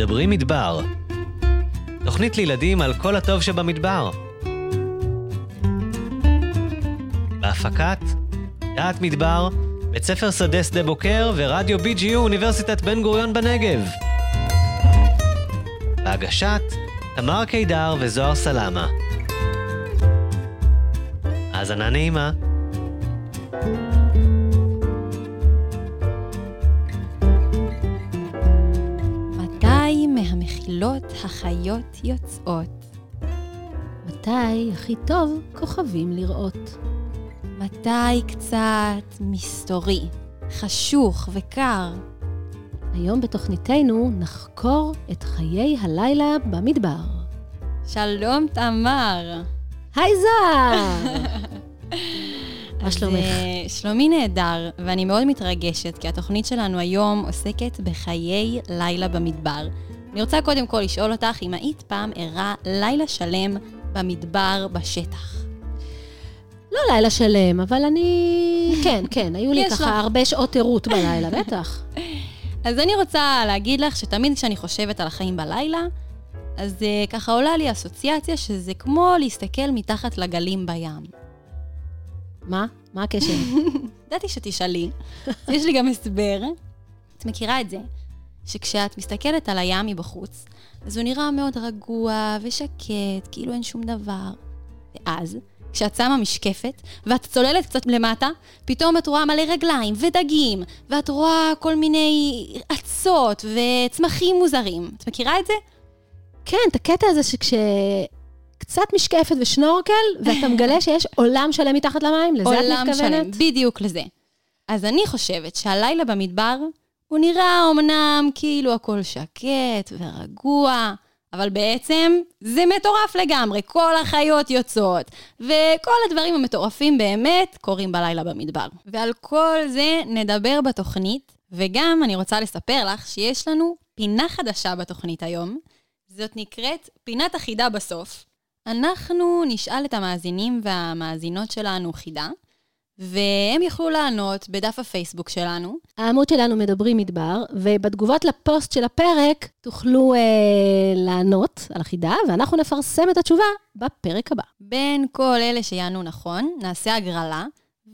מדברים מדבר. תוכנית לילדים על כל הטוב שבמדבר. בהפקת דעת מדבר, בית ספר שדה שדה בוקר ורדיו BGU אוניברסיטת בן גוריון בנגב. בהגשת תמר קידר וזוהר סלמה. האזנה נעימה. החיות יוצאות? מתי הכי טוב כוכבים לראות? מתי קצת מסתורי, חשוך וקר? היום בתוכניתנו נחקור את חיי הלילה במדבר. שלום, תמר. היי זוהר! מה שלומך? אה, שלומי נהדר, ואני מאוד מתרגשת, כי התוכנית שלנו היום עוסקת בחיי לילה במדבר. אני רוצה קודם כל לשאול אותך אם היית פעם ערה לילה שלם במדבר בשטח. לא לילה שלם, אבל אני... כן, כן, היו לי ככה לך. הרבה שעות ערות בלילה, בטח. אז אני רוצה להגיד לך שתמיד כשאני חושבת על החיים בלילה, אז uh, ככה עולה לי אסוציאציה שזה כמו להסתכל מתחת לגלים בים. מה? מה הקשר? ידעתי שתשאלי, יש לי גם הסבר. את מכירה את זה, שכשאת מסתכלת על הים מבחוץ, אז הוא נראה מאוד רגוע ושקט, כאילו אין שום דבר. ואז, כשאת שמה משקפת, ואת צוללת קצת למטה, פתאום את רואה מלא רגליים ודגים, ואת רואה כל מיני אצות וצמחים מוזרים. את מכירה את זה? כן, את הקטע הזה שכש... קצת משקפת ושנורקל, ואתה מגלה שיש עולם שלם מתחת למים, לזה את עולם מתכוונת? שלם, בדיוק לזה. אז אני חושבת שהלילה במדבר, הוא נראה אמנם כאילו הכל שקט ורגוע, אבל בעצם זה מטורף לגמרי, כל החיות יוצאות, וכל הדברים המטורפים באמת קורים בלילה במדבר. ועל כל זה נדבר בתוכנית, וגם אני רוצה לספר לך שיש לנו פינה חדשה בתוכנית היום. זאת נקראת פינת החידה בסוף. אנחנו נשאל את המאזינים והמאזינות שלנו חידה, והם יוכלו לענות בדף הפייסבוק שלנו. העמוד שלנו מדברים מדבר, ובתגובות לפוסט של הפרק תוכלו אה, לענות על החידה, ואנחנו נפרסם את התשובה בפרק הבא. בין כל אלה שיענו נכון, נעשה הגרלה,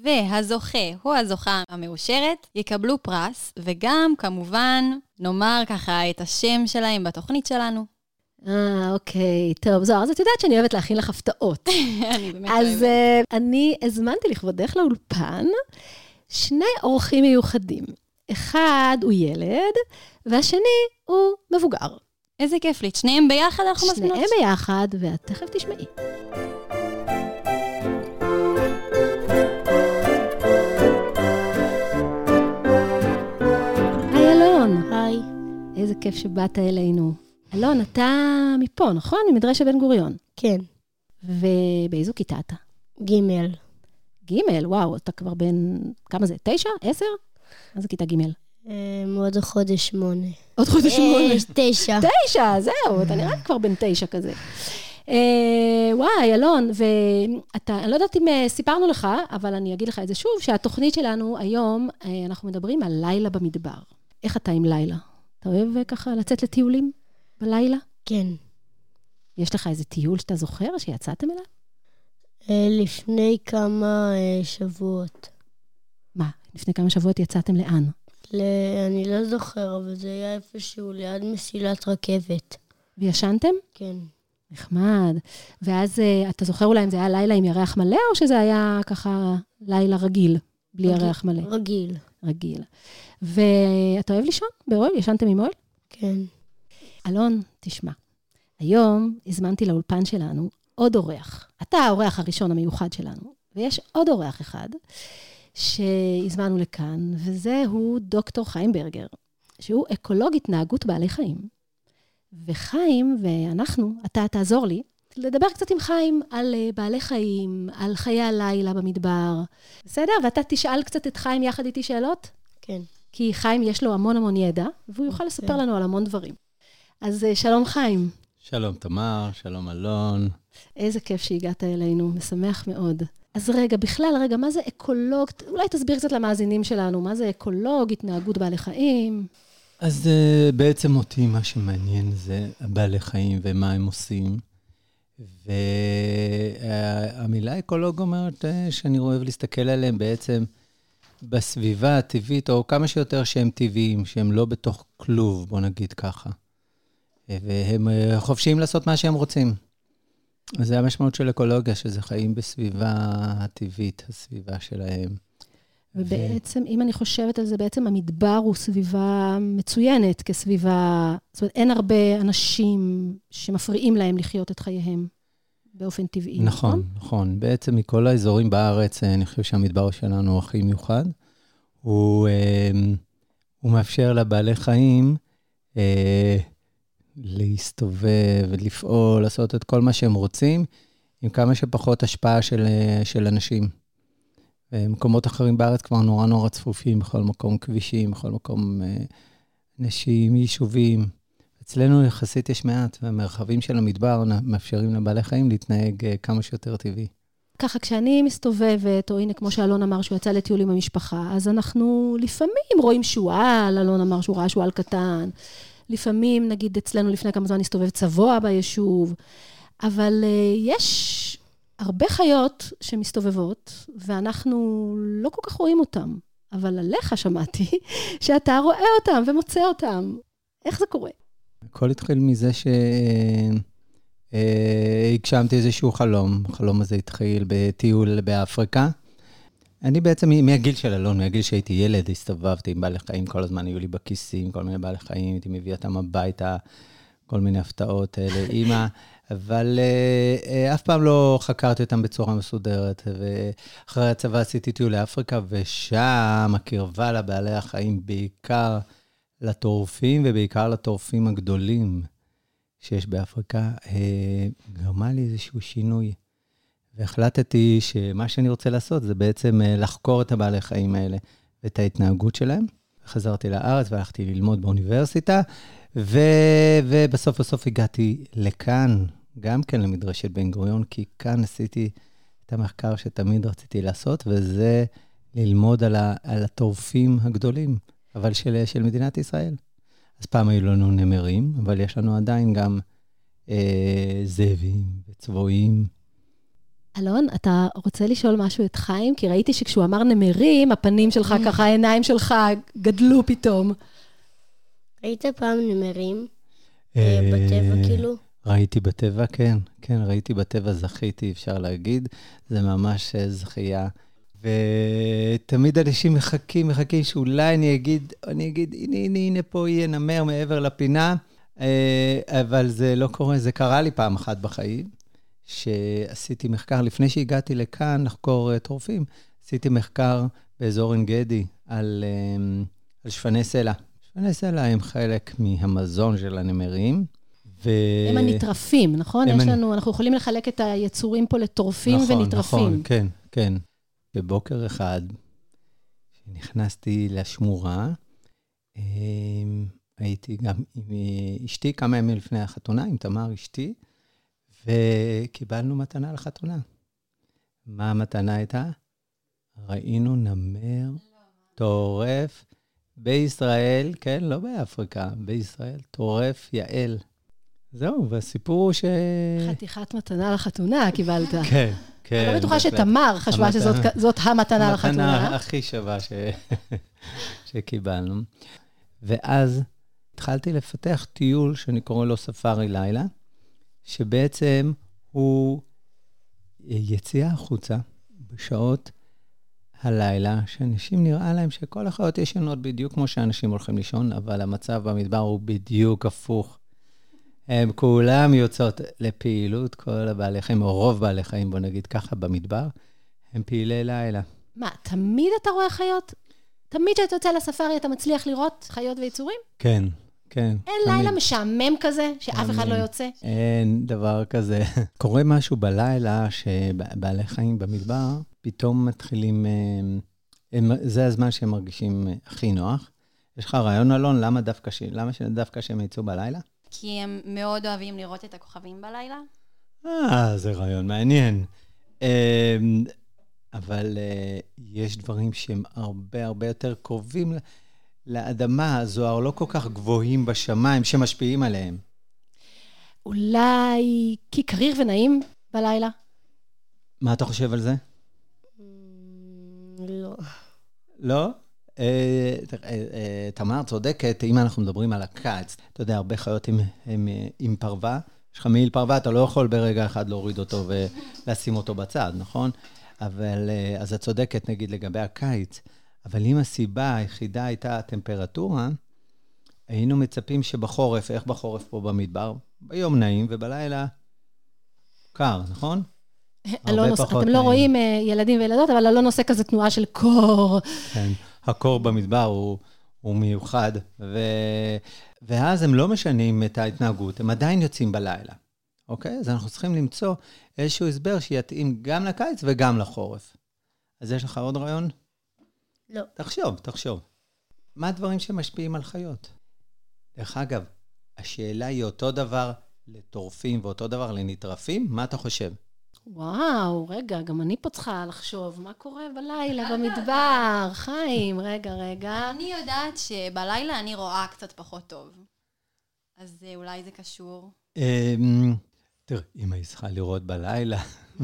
והזוכה או הזוכה המאושרת יקבלו פרס, וגם כמובן נאמר ככה את השם שלהם בתוכנית שלנו. אה, אוקיי. טוב, זוהר, אז את יודעת שאני אוהבת להכין לך הפתעות. אני באמת אז אוהבת. אה, אני הזמנתי לכבודך לאולפן שני אורחים מיוחדים. אחד הוא ילד, והשני הוא מבוגר. איזה כיף לי, את שניהם ביחד אנחנו מזמינות. שניהם ביחד, ואת תכף תשמעי. היי אלון. היי. איזה כיף שבאת אלינו. אלון, אתה מפה, נכון? ממדרשת בן גוריון. כן. ובאיזו כיתה אתה? גימל. ג', וואו, אתה כבר בן, כמה זה? תשע? עשר? מה זה כיתה ג'? אמ, עוד חודש שמונה. עוד חודש שמונה. אה, תשע. תשע, זהו, אתה נראה כבר בן תשע כזה. אה, וואי, אלון, ואתה, אני לא יודעת אם אה, סיפרנו לך, אבל אני אגיד לך את זה שוב, שהתוכנית שלנו היום, אנחנו מדברים על לילה במדבר. איך אתה עם לילה? אתה אוהב ככה לצאת לטיולים בלילה? כן. יש לך איזה טיול שאתה זוכר שיצאתם אליו? אה, לפני כמה אה, שבועות. מה, לפני כמה שבועות יצאתם לאן? ל... אני לא זוכר, אבל זה היה איפשהו ליד מסילת רכבת. וישנתם? כן. נחמד. ואז אה, אתה זוכר אולי אם זה היה לילה עם ירח מלא, או שזה היה ככה לילה רגיל, בלי רגיל. ירח מלא? רגיל. רגיל. ואתה אוהב לישון באוהל? ישנתם עם אוהל? כן. אלון, תשמע, היום הזמנתי לאולפן שלנו עוד אורח. אתה האורח הראשון המיוחד שלנו, ויש עוד אורח אחד שהזמנו לכאן, וזהו דוקטור חיים ברגר, שהוא אקולוג התנהגות בעלי חיים. וחיים ואנחנו, אתה תעזור לי, לדבר קצת עם חיים על אה, בעלי חיים, על חיי הלילה במדבר, בסדר? ואתה תשאל קצת את חיים יחד איתי שאלות? כן. כי חיים יש לו המון המון ידע, והוא יוכל לספר כן. לנו על המון דברים. אז אה, שלום חיים, שלום תמר, שלום אלון. איזה כיף שהגעת אלינו, משמח מאוד. אז רגע, בכלל, רגע, מה זה אקולוג? אולי תסביר קצת למאזינים שלנו, מה זה אקולוג, התנהגות בעלי חיים? אז uh, בעצם אותי מה שמעניין זה בעלי חיים ומה הם עושים. והמילה אקולוג אומרת uh, שאני אוהב להסתכל עליהם בעצם בסביבה הטבעית, או כמה שיותר שהם טבעיים, שהם לא בתוך כלוב, בוא נגיד ככה. והם uh, חופשיים לעשות מה שהם רוצים. זה המשמעות של אקולוגיה, שזה חיים בסביבה הטבעית, הסביבה שלהם. ובעצם, אם אני חושבת על זה, בעצם המדבר הוא סביבה מצוינת כסביבה, זאת אומרת, אין הרבה אנשים שמפריעים להם לחיות את חייהם באופן טבעי, נכון? נכון, נכון. בעצם מכל האזורים בארץ, אני חושב שהמדבר שלנו הוא הכי מיוחד. הוא, אמ, הוא מאפשר לבעלי חיים אה, להסתובב, לפעול, לעשות את כל מה שהם רוצים, עם כמה שפחות השפעה של, של אנשים. ומקומות אחרים בארץ כבר נורא נורא צפופים, בכל מקום כבישים, בכל מקום אה, אנשים, יישובים. אצלנו יחסית יש מעט, והמרחבים של המדבר מאפשרים לבעלי חיים להתנהג אה, כמה שיותר טבעי. ככה, כשאני מסתובבת, או הנה, כמו שאלון אמר, שהוא יצא לטיול עם המשפחה, אז אנחנו לפעמים רואים שועל, אלון אמר שהוא ראה שועל קטן. לפעמים, נגיד, אצלנו לפני כמה זמן הסתובב צבוע ביישוב, אבל uh, יש הרבה חיות שמסתובבות, ואנחנו לא כל כך רואים אותן, אבל עליך שמעתי שאתה רואה אותן ומוצא אותן. איך זה קורה? הכל התחיל מזה שהגשמתי אה, איזשהו חלום. החלום הזה התחיל בטיול באפריקה. אני בעצם מהגיל של אלון, מהגיל שהייתי ילד, הסתובבתי עם בעלי חיים, כל הזמן היו לי בכיסים, כל מיני בעלי חיים, הייתי מביא אותם הביתה, כל מיני הפתעות לאימא. אבל uh, uh, אף פעם לא חקרתי אותם בצורה מסודרת. ואחרי הצבא עשיתי טיול לאפריקה, ושם הקרבה לבעלי החיים, בעיקר לטורפים ובעיקר לטורפים הגדולים שיש באפריקה, גרמה לי איזשהו שינוי. והחלטתי שמה שאני רוצה לעשות זה בעצם uh, לחקור את הבעלי חיים האלה ואת ההתנהגות שלהם. חזרתי לארץ והלכתי ללמוד באוניברסיטה, ו, ובסוף בסוף הגעתי לכאן, גם כן למדרשת בן גוריון, כי כאן עשיתי את המחקר שתמיד רציתי לעשות, וזה ללמוד על, ה, על הטורפים הגדולים, אבל של, של מדינת ישראל. אז פעם היו לנו נמרים, אבל יש לנו עדיין גם אה, זאבים וצבועים. אלון, אתה רוצה לשאול משהו את חיים? כי ראיתי שכשהוא אמר נמרים, הפנים שלך, mm. ככה העיניים שלך גדלו פתאום. ראית פעם נמרים? אה, בטבע כאילו? ראיתי בטבע, כן. כן, ראיתי בטבע, זכיתי, אפשר להגיד. זה ממש אה, זכייה. ותמיד אנשים מחכים, מחכים שאולי אני אגיד, אני אגיד, הנה, הנה, הנה, פה יהיה נמר מעבר לפינה, אה, אבל זה לא קורה. זה קרה לי פעם אחת בחיים, שעשיתי מחקר, לפני שהגעתי לכאן לחקור טורפים, עשיתי מחקר באזור עין גדי על, על שפני סלע. שפני סלע הם חלק מהמזון של הנמרים. ו... הם הנטרפים, נכון? יש לנו, אנחנו יכולים לחלק את היצורים פה לטורפים נכון, ונטרפים. נכון, כן, כן. בבוקר אחד, כשנכנסתי לשמורה, אמ, הייתי גם עם אשתי כמה ימים לפני החתונה, עם תמר אשתי, וקיבלנו מתנה לחתונה. מה המתנה הייתה? ראינו נמר טורף בישראל, כן, לא באפריקה, בישראל, טורף יעל. זהו, והסיפור הוא ש... חתיכת מתנה לחתונה קיבלת. כן, כן. אני לא בטוחה שתמר חשבה שזאת המתנה לחתונה. המתנה הכי שווה. שקיבלנו. ואז התחלתי לפתח טיול שאני קורא לו ספארי לילה, שבעצם הוא יציאה החוצה בשעות הלילה, שאנשים נראה להם שכל החיות ישנות בדיוק כמו שאנשים הולכים לישון, אבל המצב במדבר הוא בדיוק הפוך. הם כולם יוצאות לפעילות, כל הבעלי חיים, או רוב בעלי חיים, בוא נגיד ככה, במדבר, הם פעילי לילה. מה, תמיד אתה רואה חיות? תמיד כשאתה יוצא לספארי אתה מצליח לראות חיות ויצורים? כן, כן. אין תמיד. לילה משעמם כזה, שאף אחד לא יוצא? אין דבר כזה. קורה משהו בלילה שבעלי חיים במדבר, פתאום מתחילים, הם, הם, זה הזמן שהם מרגישים הכי נוח. יש לך רעיון, אלון, למה דווקא, ש... למה דווקא שהם יצאו בלילה? כי הם מאוד אוהבים לראות את הכוכבים בלילה. אה, זה רעיון מעניין. אמ, אבל אה, יש דברים שהם הרבה הרבה יותר קרובים. לאדמה, הזוהר לא כל כך גבוהים בשמיים שמשפיעים עליהם? אולי כי קריר ונעים בלילה? מה אתה חושב על זה? Mm, לא. לא? אה, תראה, אה, תמר צודקת, אם אנחנו מדברים על הקיץ, אתה יודע, הרבה חיות עם, פרווה, יש לך מעיל פרווה, אתה לא יכול ברגע אחד להוריד אותו ולשים אותו בצד, נכון? אבל, אה, אז את צודקת, נגיד, לגבי הקיץ, אבל אם הסיבה היחידה הייתה הטמפרטורה, היינו מצפים שבחורף, איך בחורף פה במדבר? ביום נעים ובלילה קר, נכון? אלון, אתם לא רואים ילדים וילדות, אבל אלון עושה כזה תנועה של קור. כן. הקור במדבר הוא, הוא מיוחד, ו... ואז הם לא משנים את ההתנהגות, הם עדיין יוצאים בלילה, אוקיי? אז אנחנו צריכים למצוא איזשהו הסבר שיתאים גם לקיץ וגם לחורף. אז יש לך עוד רעיון? לא. תחשוב, תחשוב. מה הדברים שמשפיעים על חיות? דרך אגב, השאלה היא אותו דבר לטורפים ואותו דבר לנטרפים? מה אתה חושב? וואו, רגע, גם אני פה צריכה לחשוב, מה קורה בלילה במדבר? חיים, רגע, רגע. אני יודעת שבלילה אני רואה קצת פחות טוב. אז אה, אולי זה קשור. אמ, תראה, אם היית צריכה לראות בלילה,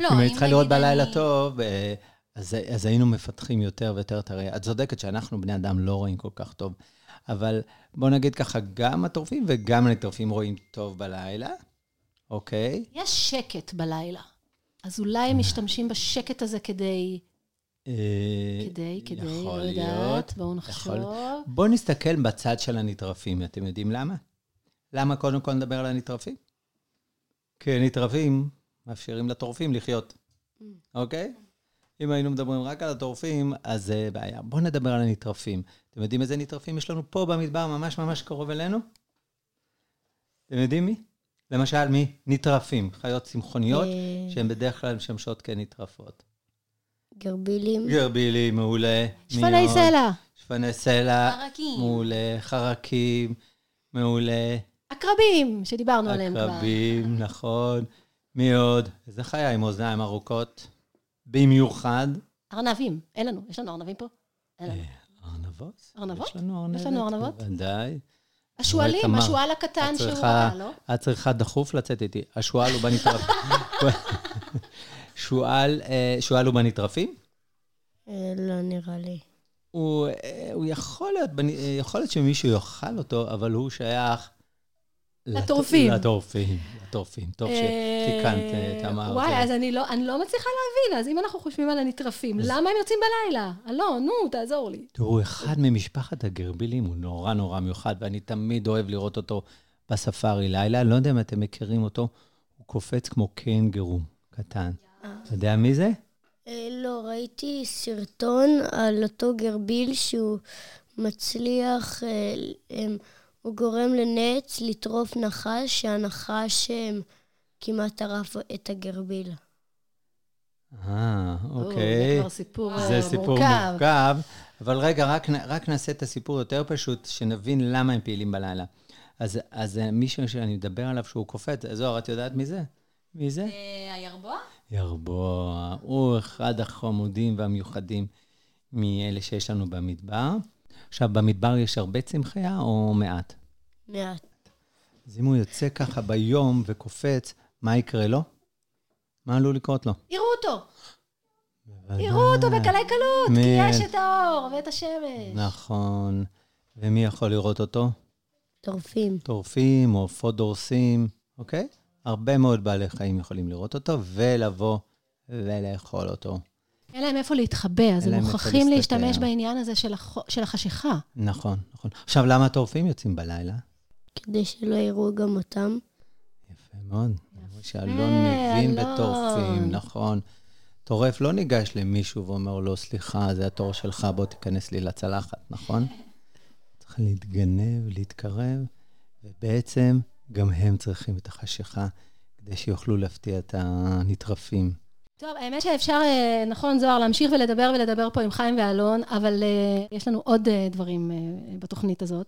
לא, אם היית צריכה לראות בלילה טוב, אה, אז, אז היינו מפתחים יותר ויותר את הראייה. את צודקת שאנחנו, בני אדם, לא רואים כל כך טוב. אבל בוא נגיד ככה, גם הטורפים וגם הנטרפים רואים טוב בלילה. אוקיי. יש שקט בלילה. אז אולי הם משתמשים בשקט הזה כדי... אה, כדי, כדי, לא יודעת, בואו נחשוב. בואו נסתכל בצד של הנטרפים. אתם יודעים למה? למה קודם כל נדבר על הנטרפים? כי הנטרפים מאפשרים לטורפים לחיות, אוקיי? אם היינו מדברים רק על הטורפים, אז זה בעיה. בואו נדבר על הנטרפים. אתם יודעים איזה נטרפים יש לנו פה במדבר, ממש ממש קרוב אלינו? אתם יודעים מי? למשל, מי? נטרפים, חיות צמחוניות, אה, שהן בדרך כלל משמשות כנטרפות. גרבילים. גרבילי, מעולה. שפני? סלע, שפני סלע, חרקים. מעולה. חרקים, מעולה. עקרבים, שדיברנו עליהם כבר. עקרבים, נכון. מי עוד? איזה חיה עם אוזניים ארוכות? במיוחד. ארנבים, אין לנו, יש לנו ארנבים פה? אין לנו. אה, ארנבות? ארנבות? יש לנו ארנבת. יש לנו ארנבות? בוודאי. השועלים, השועל הקטן שהוא ראה, לא? את צריכה דחוף לצאת איתי. השועל הוא בנטרפים. שועל, אה, שועל הוא בנטרפים? אה, לא נראה לי. הוא, הוא יכול להיות, יכול להיות שמישהו יאכל אותו, אבל הוא שייך... לט- לטורפים. לטורפים, לטורפים. טוב שתיקנת, אה, תמר. וואי, אז אני לא, אני לא מצליחה להבין, אז אם אנחנו חושבים על הנטרפים, למה הם יוצאים בלילה? אלון, נו, תעזור לי. תראו, אחד ממשפחת הגרבילים הוא נורא נורא מיוחד, ואני תמיד אוהב לראות אותו בספארי לילה. אני לא יודע אם אתם מכירים אותו, הוא קופץ כמו קנגרו קטן. אתה יודע מי זה? אה, לא, ראיתי סרטון על אותו גרביל שהוא מצליח, אה, הוא גורם לנץ לטרוף נחש, שהנחש אה, כמעט טרף את הגרביל. אה, או, אוקיי. זה כבר סיפור אה, זה סיפור מורכב. מורכב, אבל רגע, רק, רק נעשה את הסיפור יותר פשוט, שנבין למה הם פעילים בלילה. אז, אז אה, מישהו שאני מדבר עליו שהוא קופץ, זוהר, את יודעת מי זה? מי זה? הירבוע? ירבוע. הוא אחד החמודים והמיוחדים מאלה שיש לנו במדבר. עכשיו, במדבר יש הרבה צמחייה או מעט? מעט. אז אם הוא יוצא ככה ביום וקופץ, מה יקרה לו? מה עלול לקרות לו? יראו אותו, יראו אותו בקלי קלות, כי יש את האור ואת השמש. נכון. ומי יכול לראות אותו? טורפים. טורפים או עופות דורסים, אוקיי? הרבה מאוד בעלי חיים יכולים לראות אותו ולבוא ולאכול אותו. אין להם איפה להתחבא, אז הם מוכרחים. להשתמש בעניין הזה של החו- של החשיכה. נכון, נכון. עכשיו, למה הטורפים יוצאים בלילה? כדי שלא יראו גם אותם. יפה מאוד. רואה שאלון אה, מבין אלון. בטורפים, נכון. טורף לא ניגש למישהו ואומר לו, סליחה, זה התור שלך, בוא תיכנס לי לצלחת, נכון? צריך להתגנב, להתקרב, ובעצם גם הם צריכים את החשיכה כדי שיוכלו להפתיע את הנטרפים. טוב, האמת שאפשר, אה, נכון, זוהר, להמשיך ולדבר ולדבר פה עם חיים ואלון, אבל אה, יש לנו עוד אה, דברים בתוכנית הזאת.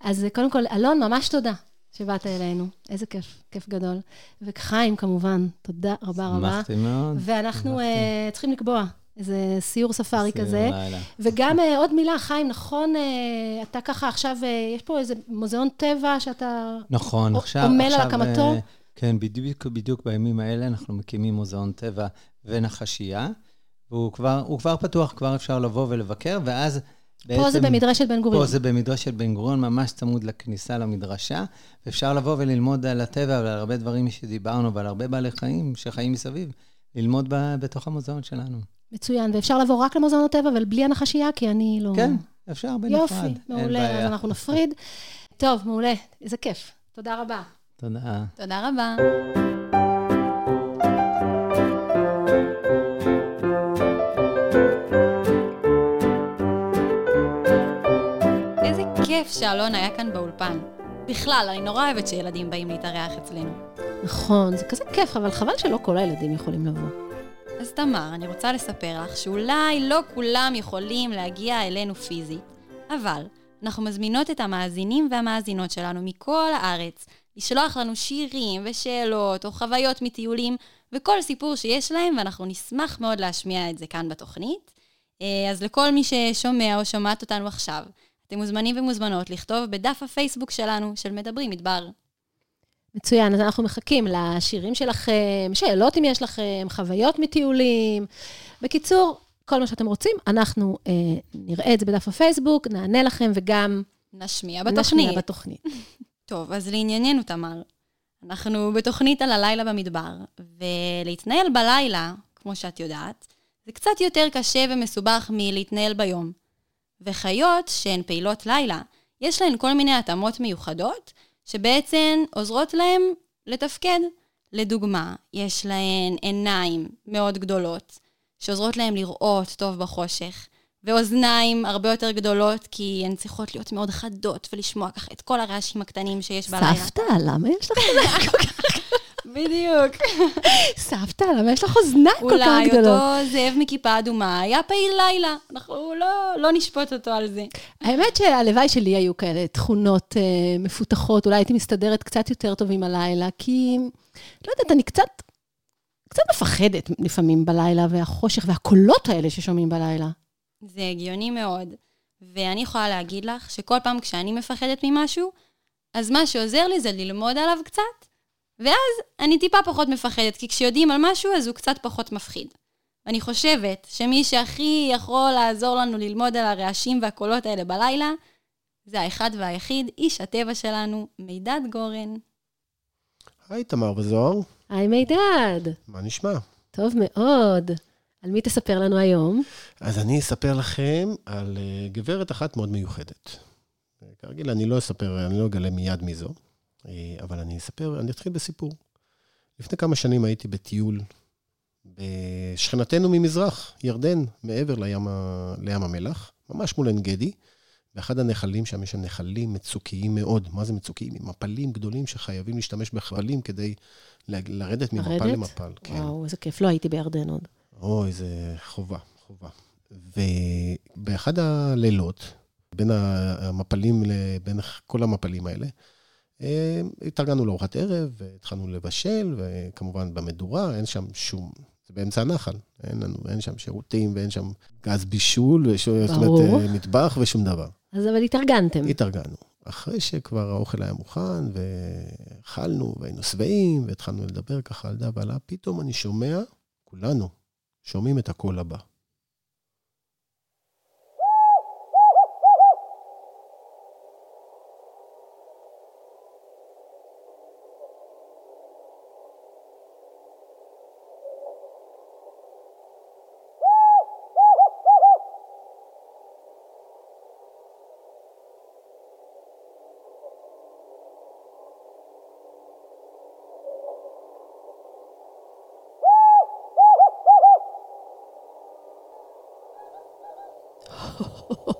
אז קודם כל, אלון, ממש תודה שבאת אלינו. איזה כיף, כיף גדול. וחיים, כמובן, תודה רבה רבה. שמחתי מאוד. ואנחנו שמחתי. צריכים לקבוע איזה סיור ספארי סיור כזה. לילה. וגם עוד מילה, חיים, נכון, אתה ככה עכשיו, יש פה איזה מוזיאון טבע שאתה... נכון, עכשיו... עמל על הקמתו? כן, בדיוק, בדיוק בימים האלה אנחנו מקימים מוזיאון טבע ונחשייה, והוא כבר, הוא כבר פתוח, כבר אפשר לבוא ולבקר, ואז בעצם... פה זה במדרשת בן גוריון. פה זה במדרשת בן גוריון, ממש צמוד לכניסה למדרשה, ואפשר לבוא וללמוד על הטבע ועל הרבה דברים שדיברנו, ועל הרבה בעלי חיים שחיים מסביב, ללמוד ב, בתוך המוזיאון שלנו. מצוין, ואפשר לבוא רק למוזיאון הטבע, אבל בלי הנחשייה, כי אני לא... כן, אפשר בנפרד. יופי, מעולה. אז אנחנו נפריד. טוב, מעולה, איזה כיף. תודה רבה. תודה. תודה רבה. איזה כיף שאלון היה כאן באולפן. בכלל, אני נורא אוהבת שילדים באים להתארח אצלנו. נכון, זה כזה כיף, אבל חבל שלא כל הילדים יכולים לבוא. אז תמר, אני רוצה לספר לך שאולי לא כולם יכולים להגיע אלינו פיזית, אבל אנחנו מזמינות את המאזינים והמאזינות שלנו מכל הארץ לשלוח לנו שירים ושאלות או חוויות מטיולים וכל סיפור שיש להם, ואנחנו נשמח מאוד להשמיע את זה כאן בתוכנית. אה, אז לכל מי ששומע או שומעת אותנו עכשיו, אתם מוזמנים ומוזמנות לכתוב בדף הפייסבוק שלנו של מדברים מדבר. מצוין, אז אנחנו מחכים לשירים שלכם, שאלות אם יש לכם, חוויות מטיולים. בקיצור, כל מה שאתם רוצים, אנחנו אה, נראה את זה בדף הפייסבוק, נענה לכם וגם נשמיע נשמיע בתוכנית. טוב, אז לענייננו, תמר. אנחנו בתוכנית על הלילה במדבר, ולהתנהל בלילה, כמו שאת יודעת, זה קצת יותר קשה ומסובך מלהתנהל ביום. וחיות שהן פעילות לילה, יש להן כל מיני התאמות מיוחדות, שבעצם עוזרות להן לתפקד. לדוגמה, יש להן עיניים מאוד גדולות, שעוזרות להן לראות טוב בחושך, ואוזניים הרבה יותר גדולות, כי הן צריכות להיות מאוד חדות ולשמוע ככה את כל הרעשים הקטנים שיש בלילה. סבתא, למה יש לך בדיוק. סבתא, למה יש לך אוזניים כל כך אולי גדולות? אותו זאב מכיפה אדומה היה פעיל לילה, אנחנו לא, לא נשפוט אותו על זה. האמת שהלוואי שלי היו כאלה תכונות אה, מפותחות, אולי הייתי מסתדרת קצת יותר טוב עם הלילה, כי, לא יודעת, אני קצת, קצת מפחדת לפעמים בלילה, והחושך והקולות האלה ששומעים בלילה. זה הגיוני מאוד. ואני יכולה להגיד לך שכל פעם כשאני מפחדת ממשהו, אז מה שעוזר לי זה ללמוד עליו קצת, ואז אני טיפה פחות מפחדת, כי כשיודעים על משהו אז הוא קצת פחות מפחיד. ואני חושבת שמי שהכי יכול לעזור לנו ללמוד על הרעשים והקולות האלה בלילה, זה האחד והיחיד, איש הטבע שלנו, מידד גורן. היי, תמר וזוהר, היי מידד, מה נשמע? טוב מאוד. על מי תספר לנו היום? אז אני אספר לכם על אה, גברת אחת מאוד מיוחדת. כרגיל, אני לא אספר, אני לא אגלה מיד מי זו, אה, אבל אני אספר, אני אתחיל בסיפור. לפני כמה שנים הייתי בטיול בשכנתנו ממזרח, ירדן, מעבר לים, ה- לים המלח, ממש מול עין גדי. באחד הנחלים שם יש נחלים מצוקיים מאוד. מה זה מצוקיים? עם מפלים גדולים שחייבים להשתמש בחבלים כדי לרדת ממפל לרדת? למפל. כן. וואו, איזה כיף, לא הייתי בירדן עוד. אוי, זה חובה, חובה. ובאחד הלילות, בין המפלים, בין כל המפלים האלה, אה, התארגנו לארוחת ערב, והתחלנו לבשל, וכמובן במדורה, אין שם שום... זה באמצע הנחל, אין לנו, אין שם שירותים, ואין שם גז בישול, וש... זאת. אומרת, אה, מטבח ושום דבר. אז אבל התארגנתם. התארגנו. אחרי שכבר האוכל היה מוכן, ואכלנו, והיינו שבעים, והתחלנו לדבר ככה על דה ועלה, פתאום אני שומע, כולנו שומעים את הקול הבא.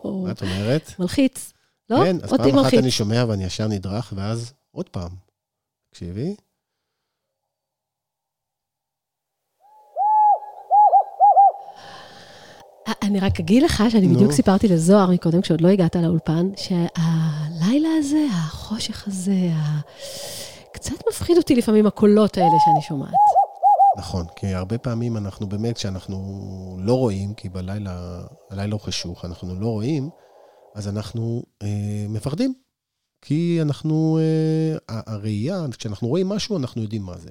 מה את אומרת? מלחיץ. לא? כן, אז פעם אחת. אני שומע ואני ישר נדרך, ואז עוד פעם. תקשיבי. אני רק אגיד לך שאני. בדיוק סיפרתי לזוהר מקודם, כשעוד לא הגעת לאולפן, שהלילה הזה, החושך הזה. קצת מפחיד אותי לפעמים הקולות האלה שאני שומעת. נכון, כי הרבה פעמים אנחנו באמת, כשאנחנו לא רואים, כי בלילה, הלילה הוא חשוך, אנחנו לא רואים, אז אנחנו אה, מפחדים. כי אנחנו, אה, הראייה, כשאנחנו רואים משהו, אנחנו יודעים מה זה.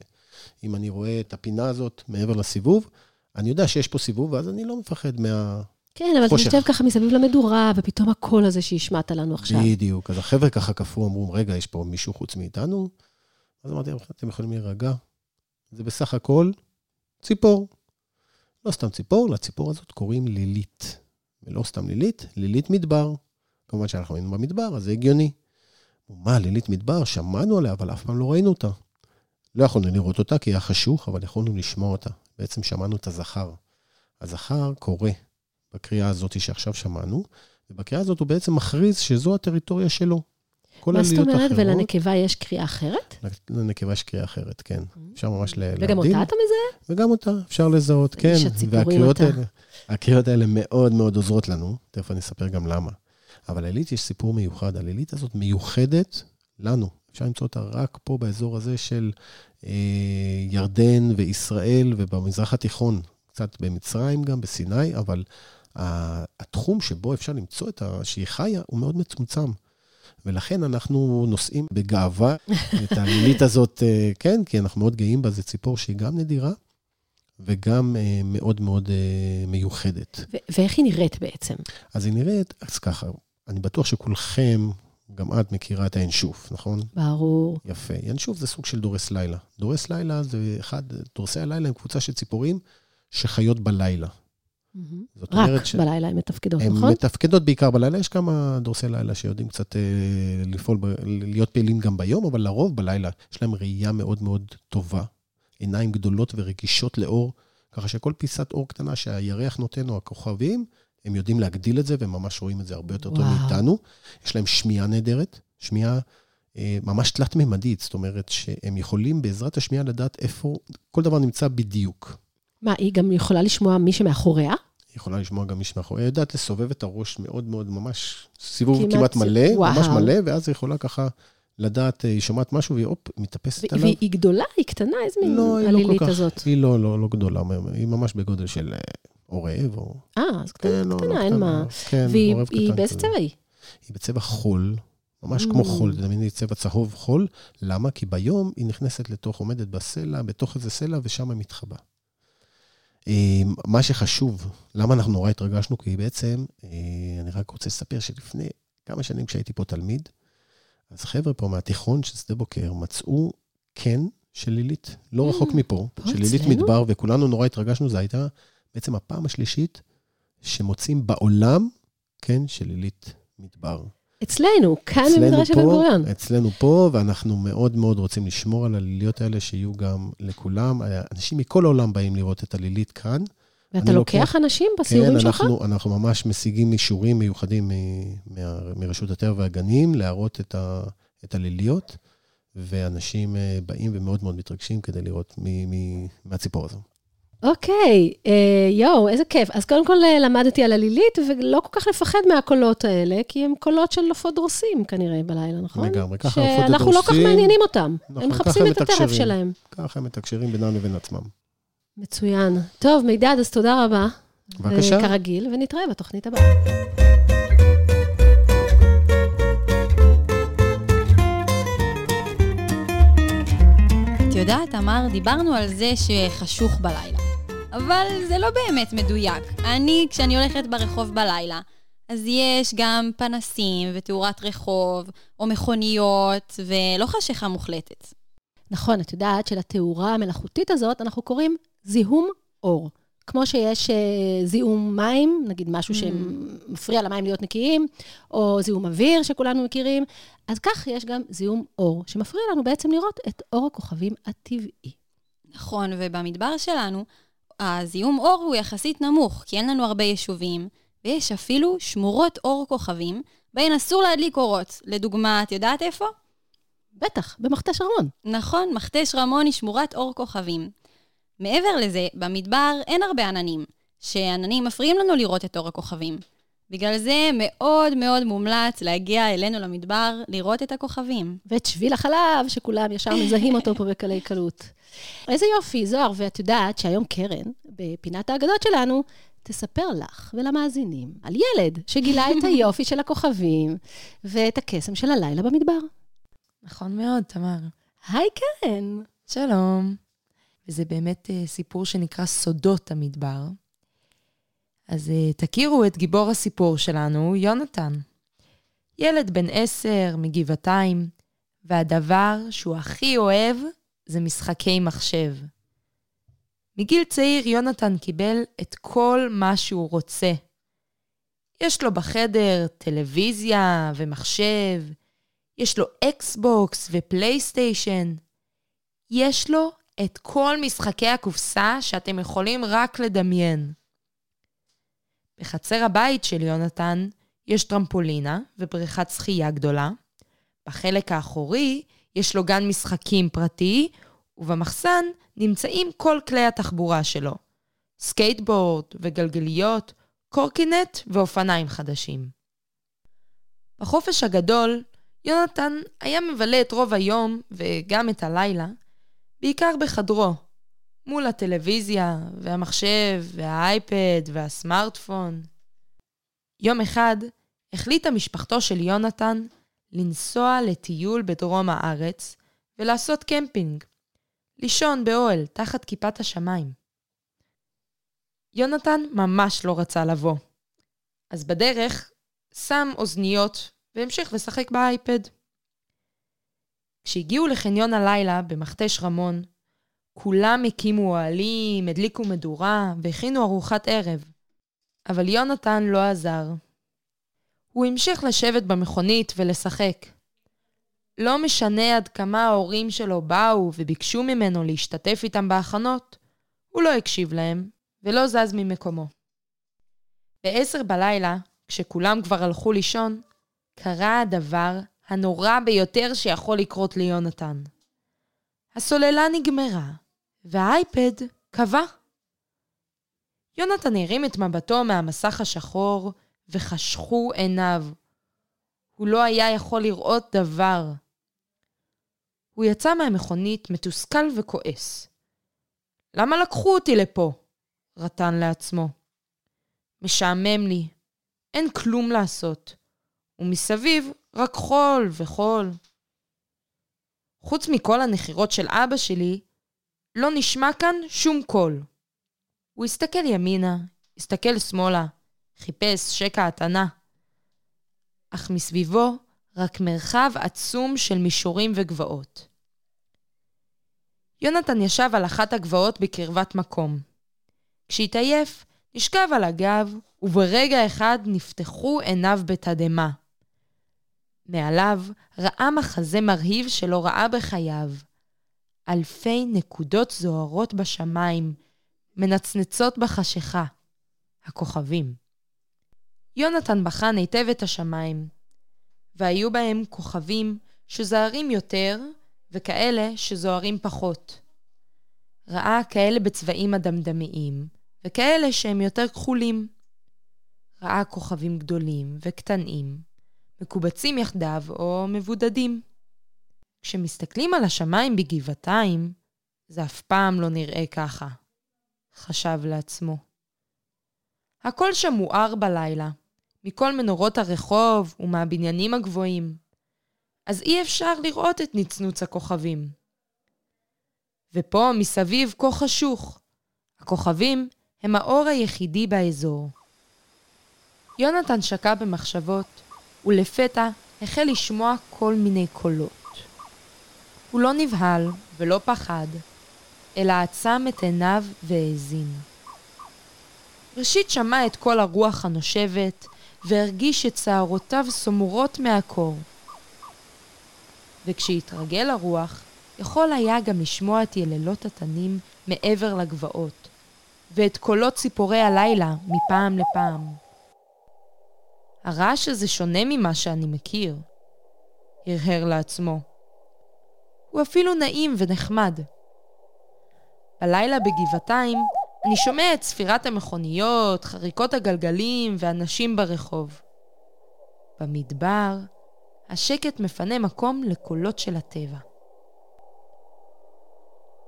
אם אני רואה את הפינה הזאת מעבר לסיבוב, אני יודע שיש פה סיבוב, ואז אני לא מפחד מה... כן, אבל אתה חושך. יושב ככה מסביב למדורה, ופתאום הקול הזה שהשמעת לנו עכשיו. בדיוק. אז החבר'ה ככה קפאו, אמרו, רגע, יש פה מישהו חוץ מאיתנו? אז אמרתי להם, אתם יכולים להירגע. זה בסך הכל ציפור. לא סתם ציפור, לציפור הזאת קוראים לילית. ולא סתם לילית, לילית מדבר. כמובן שאנחנו היינו במדבר, אז זה הגיוני. מה, לילית מדבר? שמענו עליה, אבל אף פעם לא ראינו אותה. לא יכולנו לראות אותה כי היה חשוך, אבל יכולנו לשמוע אותה. בעצם שמענו את הזכר. הזכר קורא בקריאה הזאת שעכשיו שמענו, ובקריאה הזאת הוא בעצם מכריז שזו הטריטוריה שלו. כל מה זאת אומרת? ולנקבה יש קריאה אחרת? לנקבה יש קריאה אחרת, כן. אפשר ממש להבדיל. וגם אותה אתה מזהה? וגם אותה, אפשר לזהות, כן. איש הציפורים והקריאות אתה. האלה, הקריאות האלה מאוד מאוד עוזרות לנו, תכף אני אספר גם למה. אבל ללילית יש סיפור מיוחד, הלילית הזאת מיוחדת לנו. אפשר למצוא אותה רק פה באזור הזה של אה, ירדן וישראל ובמזרח התיכון, קצת במצרים גם, בסיני, אבל התחום שבו אפשר למצוא את ה... שהיא חיה הוא מאוד מצומצם. ולכן אנחנו נושאים בגאווה את הלילית הזאת, אה, כן, כי אנחנו מאוד גאים בה, זו ציפור שהיא גם נדירה וגם אה, מאוד מאוד אה, מיוחדת. ו- ואיך היא נראית בעצם? אז היא נראית, אז ככה, אני בטוח שכולכם, גם את מכירה את האנשוף, נכון? ברור. יפה. ינשוף זה סוג של דורס לילה. דורס לילה זה אחד, דורסי הלילה הם קבוצה של ציפורים שחיות בלילה. זאת רק אומרת ש- בלילה הן מתפקדות, הן נכון? מתפקדות בעיקר בלילה, יש כמה דורסי לילה שיודעים קצת אה, לפעול, ב, להיות פעילים גם ביום, אבל לרוב בלילה יש להם ראייה מאוד מאוד טובה, עיניים גדולות ורגישות לאור, ככה שכל פיסת אור קטנה שהירח נותן או הכוכבים, הם יודעים להגדיל את זה וממש רואים את זה הרבה יותר טוב. מאיתנו. יש להם שמיעה נהדרת, שמיעה אה, ממש תלת-ממדית, זאת אומרת שהם יכולים בעזרת השמיעה לדעת איפה כל דבר נמצא בדיוק. מה, היא גם יכולה לשמוע מי שמאחוריה? היא יכולה לשמוע גם מישהו מאחורי, היא יודעת לסובב את הראש מאוד מאוד, ממש סיבוב כמעט כמעט, מלא, וואו. ממש מלא, ואז היא יכולה ככה לדעת, אה, היא שומעת משהו והיא הופ, מתאפסת ו- עליו. והיא גדולה, היא קטנה, איזה מין לא, לא עלילית כך, הזאת. היא לא, לא, לא גדולה, היא ממש בגודל של אה, עורב, או... אה, אז קטנה, כן, לא, קטנה, לא אין קטנה. מה. כן, והיא קטן באיזה כזה. צבע היא? היא בצבע חול, ממש Mm. כמו חול, תדמייני צבע צהוב חול. למה? כי ביום היא נכנסת לתוך, עומדת בסלע, בתוך איזה סלע, ושם היא מתחבא. אה, מה שחשוב, למה אנחנו נורא התרגשנו? כי בעצם, אה, אני רק רוצה לספר שלפני כמה שנים כשהייתי פה תלמיד, אז חבר'ה פה מהתיכון של שדה בוקר מצאו קן של לילית, לא רחוק מפה, פה של לילית? מדבר, וכולנו נורא התרגשנו, זו הייתה בעצם הפעם השלישית שמוצאים בעולם קן של לילית מדבר. אצלנו, כאן במדרשת פה- בן גוריון. אצלנו פה, ואנחנו מאוד מאוד רוצים לשמור על הליליות האלה, שיהיו גם לכולם. אנשים מכל העולם באים לראות את הלילית כאן. ואתה אני לוקח לוקח- אנשים בסיורים כן, שלך? אנחנו, אנחנו ממש משיגים אישורים מיוחדים מ- מה- מרשות הטבע והגנים להראות את, ה, את הליליות, ואנשים אה, באים ומאוד מאוד מתרגשים כדי לראות מ, מ, מהציפור הזו. אוקיי, אה, יואו, איזה כיף. אז קודם כל אה, למדתי על הלילית, ולא כל כך לפחד מהקולות האלה, כי הם קולות של עופות דורסים כנראה בלילה, נכון? לגמרי, ככה עופות שאנחנו לא כל כך. מעניינים אותם. נכון, הם מחפשים את הטרף. שלהם. ככה הם מתקשרים בינם לבין עצמם. מצוין. טוב, מידד, אז תודה רבה. בבקשה. אה, כרגיל, ונתראה בתוכנית הבאה. יודעת, תמר, דיברנו על זה שחשוך בלילה. אבל זה לא באמת מדויק. אני, כשאני הולכת ברחוב בלילה, אז יש גם פנסים ותאורת רחוב, או מכוניות, ולא חשיכה מוחלטת. נכון, את יודעת שלתאורה המלאכותית הזאת אנחנו קוראים זיהום אור. כמו שיש אה, זיהום מים, נגיד משהו Mm. שמפריע למים להיות נקיים, או זיהום אוויר שכולנו מכירים, אז כך יש גם זיהום אור, שמפריע לנו בעצם לראות את אור הכוכבים הטבעי. נכון, ובמדבר שלנו, הזיהום אור הוא יחסית נמוך, כי אין לנו הרבה יישובים, ויש אפילו שמורות אור כוכבים, בהן אסור להדליק אורות. לדוגמה, את יודעת איפה? בטח, במכתש ארמון. נכון, מכתש רמון היא שמורת אור כוכבים. מעבר לזה, במדבר אין הרבה עננים, שעננים מפריעים לנו לראות את אור הכוכבים. בגלל זה מאוד מאוד מומלץ להגיע אלינו למדבר, לראות את הכוכבים. ואת שביל החלב, שכולם ישר מזהים אותו פה בקלי קלות. איזה יופי, זוהר, ואת יודעת שהיום קרן, בפינת האגדות שלנו, תספר לך ולמאזינים על ילד שגילה את היופי של הכוכבים ואת הקסם של הלילה במדבר. נכון מאוד, תמר. היי, קרן. שלום. וזה באמת uh, סיפור שנקרא סודות המדבר. אז uh, תכירו את גיבור הסיפור שלנו, יונתן. ילד בן עשר מגבעתיים, והדבר שהוא הכי אוהב זה משחקי מחשב. מגיל צעיר יונתן קיבל את כל מה שהוא רוצה. יש לו בחדר טלוויזיה ומחשב, יש לו אקסבוקס ופלייסטיישן. יש לו את כל משחקי הקופסה שאתם יכולים רק לדמיין. בחצר הבית של יונתן יש טרמפולינה ובריכת שחייה גדולה. בחלק האחורי יש לו גן משחקים פרטי, ובמחסן נמצאים כל כלי התחבורה שלו. סקייטבורד וגלגליות, קורקינט ואופניים חדשים. בחופש הגדול, יונתן היה מבלה את רוב היום, וגם את הלילה, בעיקר בחדרו, מול הטלוויזיה, והמחשב, והאייפד, והסמארטפון. יום אחד החליטה משפחתו של יונתן לנסוע לטיול בדרום הארץ ולעשות קמפינג, לישון באוהל תחת כיפת השמיים. יונתן ממש לא רצה לבוא, אז בדרך שם אוזניות והמשיך לשחק באייפד. כשהגיעו לחניון הלילה במכתש רמון, כולם הקימו אוהלים, הדליקו מדורה והכינו ארוחת ערב. אבל יונתן לא עזר. הוא המשיך לשבת במכונית ולשחק. לא משנה עד כמה ההורים שלו באו וביקשו ממנו להשתתף איתם בהכנות, הוא לא הקשיב להם ולא זז ממקומו. בעשר בלילה, כשכולם כבר הלכו לישון, קרה הדבר הנורא ביותר שיכול לקרות ליונתן. הסוללה נגמרה, והאייפד קבע. יונתן הרים את מבטו מהמסך השחור, וחשכו עיניו. הוא לא היה יכול לראות דבר. הוא יצא מהמכונית מתוסכל וכועס. למה לקחו אותי לפה? רטן לעצמו. משעמם לי, אין כלום לעשות. ומסביב רק חול וחול. חוץ מכל הנחירות של אבא שלי, לא נשמע כאן שום קול. הוא הסתכל ימינה, הסתכל שמאלה, חיפש שקע התנה. אך מסביבו רק מרחב עצום של מישורים וגבעות. יונתן ישב על אחת הגבעות בקרבת מקום. כשהתעייף, נשכב על הגב, וברגע אחד נפתחו עיניו בתדהמה. מעליו ראה מחזה מרהיב שלא ראה בחייו. אלפי נקודות זוהרות בשמיים, מנצנצות בחשיכה. הכוכבים. יונתן בחן היטב את השמיים, והיו בהם כוכבים שזוהרים יותר וכאלה שזוהרים פחות. ראה כאלה בצבעים אדמדמיים, וכאלה שהם יותר כחולים. ראה כוכבים גדולים וקטנים, מקובצים יחדיו או מבודדים. כשמסתכלים על השמיים בגבעתיים, זה אף פעם לא נראה ככה, חשב לעצמו. הכל שם מואר בלילה, מכל מנורות הרחוב ומהבניינים הגבוהים, אז אי אפשר לראות את נצנוץ הכוכבים. ופה מסביב כה חשוך. הכוכבים הם האור היחידי באזור. יונתן שקע במחשבות, ולפתע החל לשמוע כל מיני קולות. הוא לא נבהל ולא פחד, אלא עצם את עיניו והאזין. ראשית שמע את קול הרוח הנושבת, והרגיש את שערותיו סומרות מהקור. וכשהתרגל לרוח, יכול היה גם לשמוע את יללות התנים מעבר לגבעות, ואת קולות ציפורי הלילה מפעם לפעם. הרעש הזה שונה ממה שאני מכיר, הרהר לעצמו. הוא אפילו נעים ונחמד. בלילה בגבעתיים אני שומע את ספירת המכוניות, חריקות הגלגלים ואנשים ברחוב. במדבר, השקט מפנה מקום לקולות של הטבע.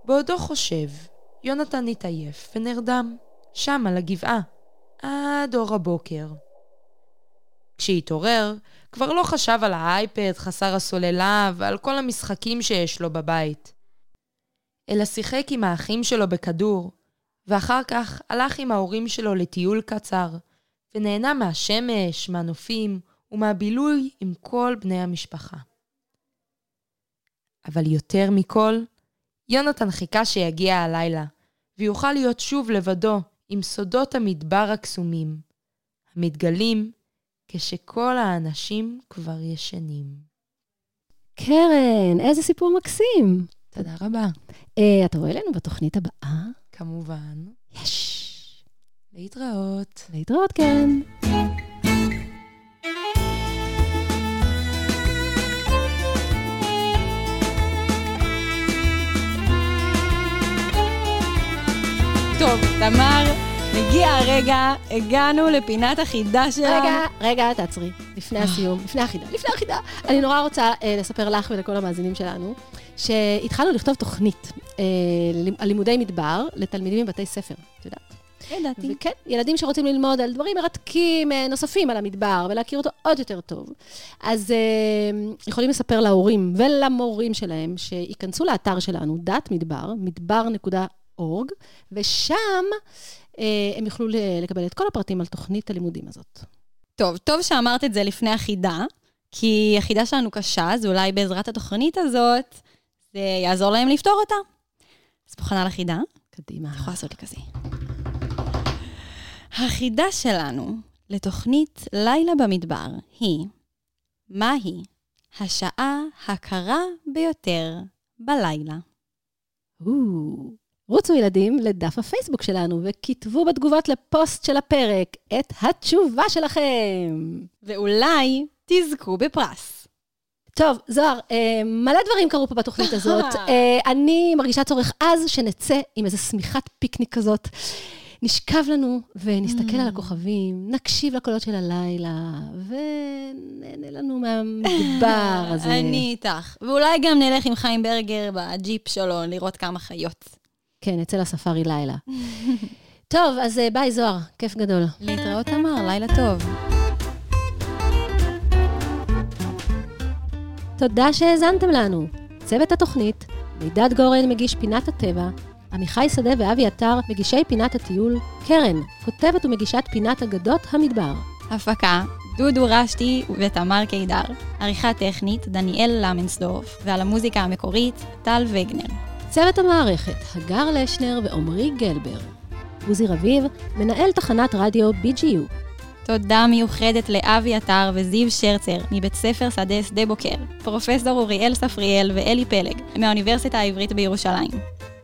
בעודו חושב, יונתן התעייף ונרדם, שם על הגבעה, עד אור הבוקר. כשהתעורר, כבר לא חשב על האייפד חסר הסוללה ועל כל המשחקים שיש לו בבית. אלא שיחק עם האחים שלו בכדור, ואחר כך הלך עם ההורים שלו לטיול קצר, ונהנה מהשמש, מהנופים ומהבילוי עם כל בני המשפחה. אבל יותר מכל, יונתן חיכה שיגיע הלילה, ויוכל להיות שוב לבדו עם סודות המדבר הקסומים, המתגלים כשכל האנשים כבר ישנים. קרן, איזה סיפור מקסים. תודה רבה. Uh, אתה רואה לנו בתוכנית הבאה? כמובן. יש. להתראות. להתראות, כן. טוב, תמר, הגיע הרגע, הגענו לפינת החידה שלנו. רגע, רגע, תעצרי. לפני הסיום, לפני החידה, לפני החידה. אני נורא רוצה אה, לספר לך ולכל המאזינים שלנו, שהתחלנו לכתוב תוכנית אה, על לימודי מדבר לתלמידים מבתי ספר, את יודעת? ידעתי. וכן, ילדים שרוצים ללמוד על דברים מרתקים אה, נוספים על המדבר ולהכיר אותו עוד יותר טוב. אז אה, יכולים לספר להורים ולמורים שלהם שייכנסו לאתר שלנו, דת מדבר, מדבר.org, ושם הם יוכלו לקבל את כל הפרטים על תוכנית הלימודים הזאת. טוב, טוב שאמרת את זה לפני החידה, כי החידה שלנו קשה, אז אולי בעזרת התוכנית הזאת, זה יעזור להם לפתור אותה. אז מוכנה לחידה? קדימה. את יכולה לעשות לי כזה. החידה שלנו לתוכנית לילה במדבר היא, מהי השעה הקרה ביותר בלילה? או, רוצו ילדים לדף הפייסבוק שלנו וכתבו בתגובות לפוסט של הפרק את התשובה שלכם. ואולי תזכו בפרס. טוב, זוהר, אה, מלא דברים קרו פה בתוכנית הזאת. אה, אני מרגישה צורך עז שנצא עם איזו שמיכת פיקניק כזאת. נשכב לנו ונסתכל על הכוכבים, נקשיב לקולות של הלילה, ונהנה לנו מהמדבר הזה. אני איתך. ואולי גם נלך עם חיים ברגר בג'יפ שלו לראות כמה חיות. כן, נצא לספארי לילה. טוב, אז אה, ביי, זוהר, כיף גדול. להתראות תמר, לילה טוב. תודה שהאזנתם לנו. צוות התוכנית, מידד גורן מגיש פינת הטבע, עמיחי שדה ואבי עטר מגישי פינת הטיול, קרן, כותבת ומגישת פינת אגדות המדבר. הפקה, דודו רשתי ותמר קידר. עריכה טכנית, דניאל למנסדורף. ועל המוזיקה המקורית, טל וגנר. צוות המערכת, הגר לשנר ועמרי גלבר. עוזי רביב, מנהל תחנת רדיו BGU. תודה מיוחדת לאבי עטר וזיו שרצר מבית ספר שדה שדה בוקר, פרופסור אוריאל ספריאל ואלי פלג מהאוניברסיטה העברית בירושלים.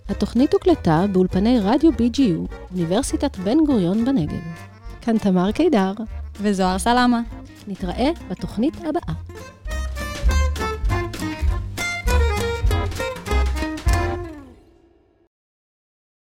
התוכנית הוקלטה באולפני רדיו BGU, אוניברסיטת בן גוריון בנגב. כאן תמר קידר, וזוהר סלמה. נתראה בתוכנית הבאה.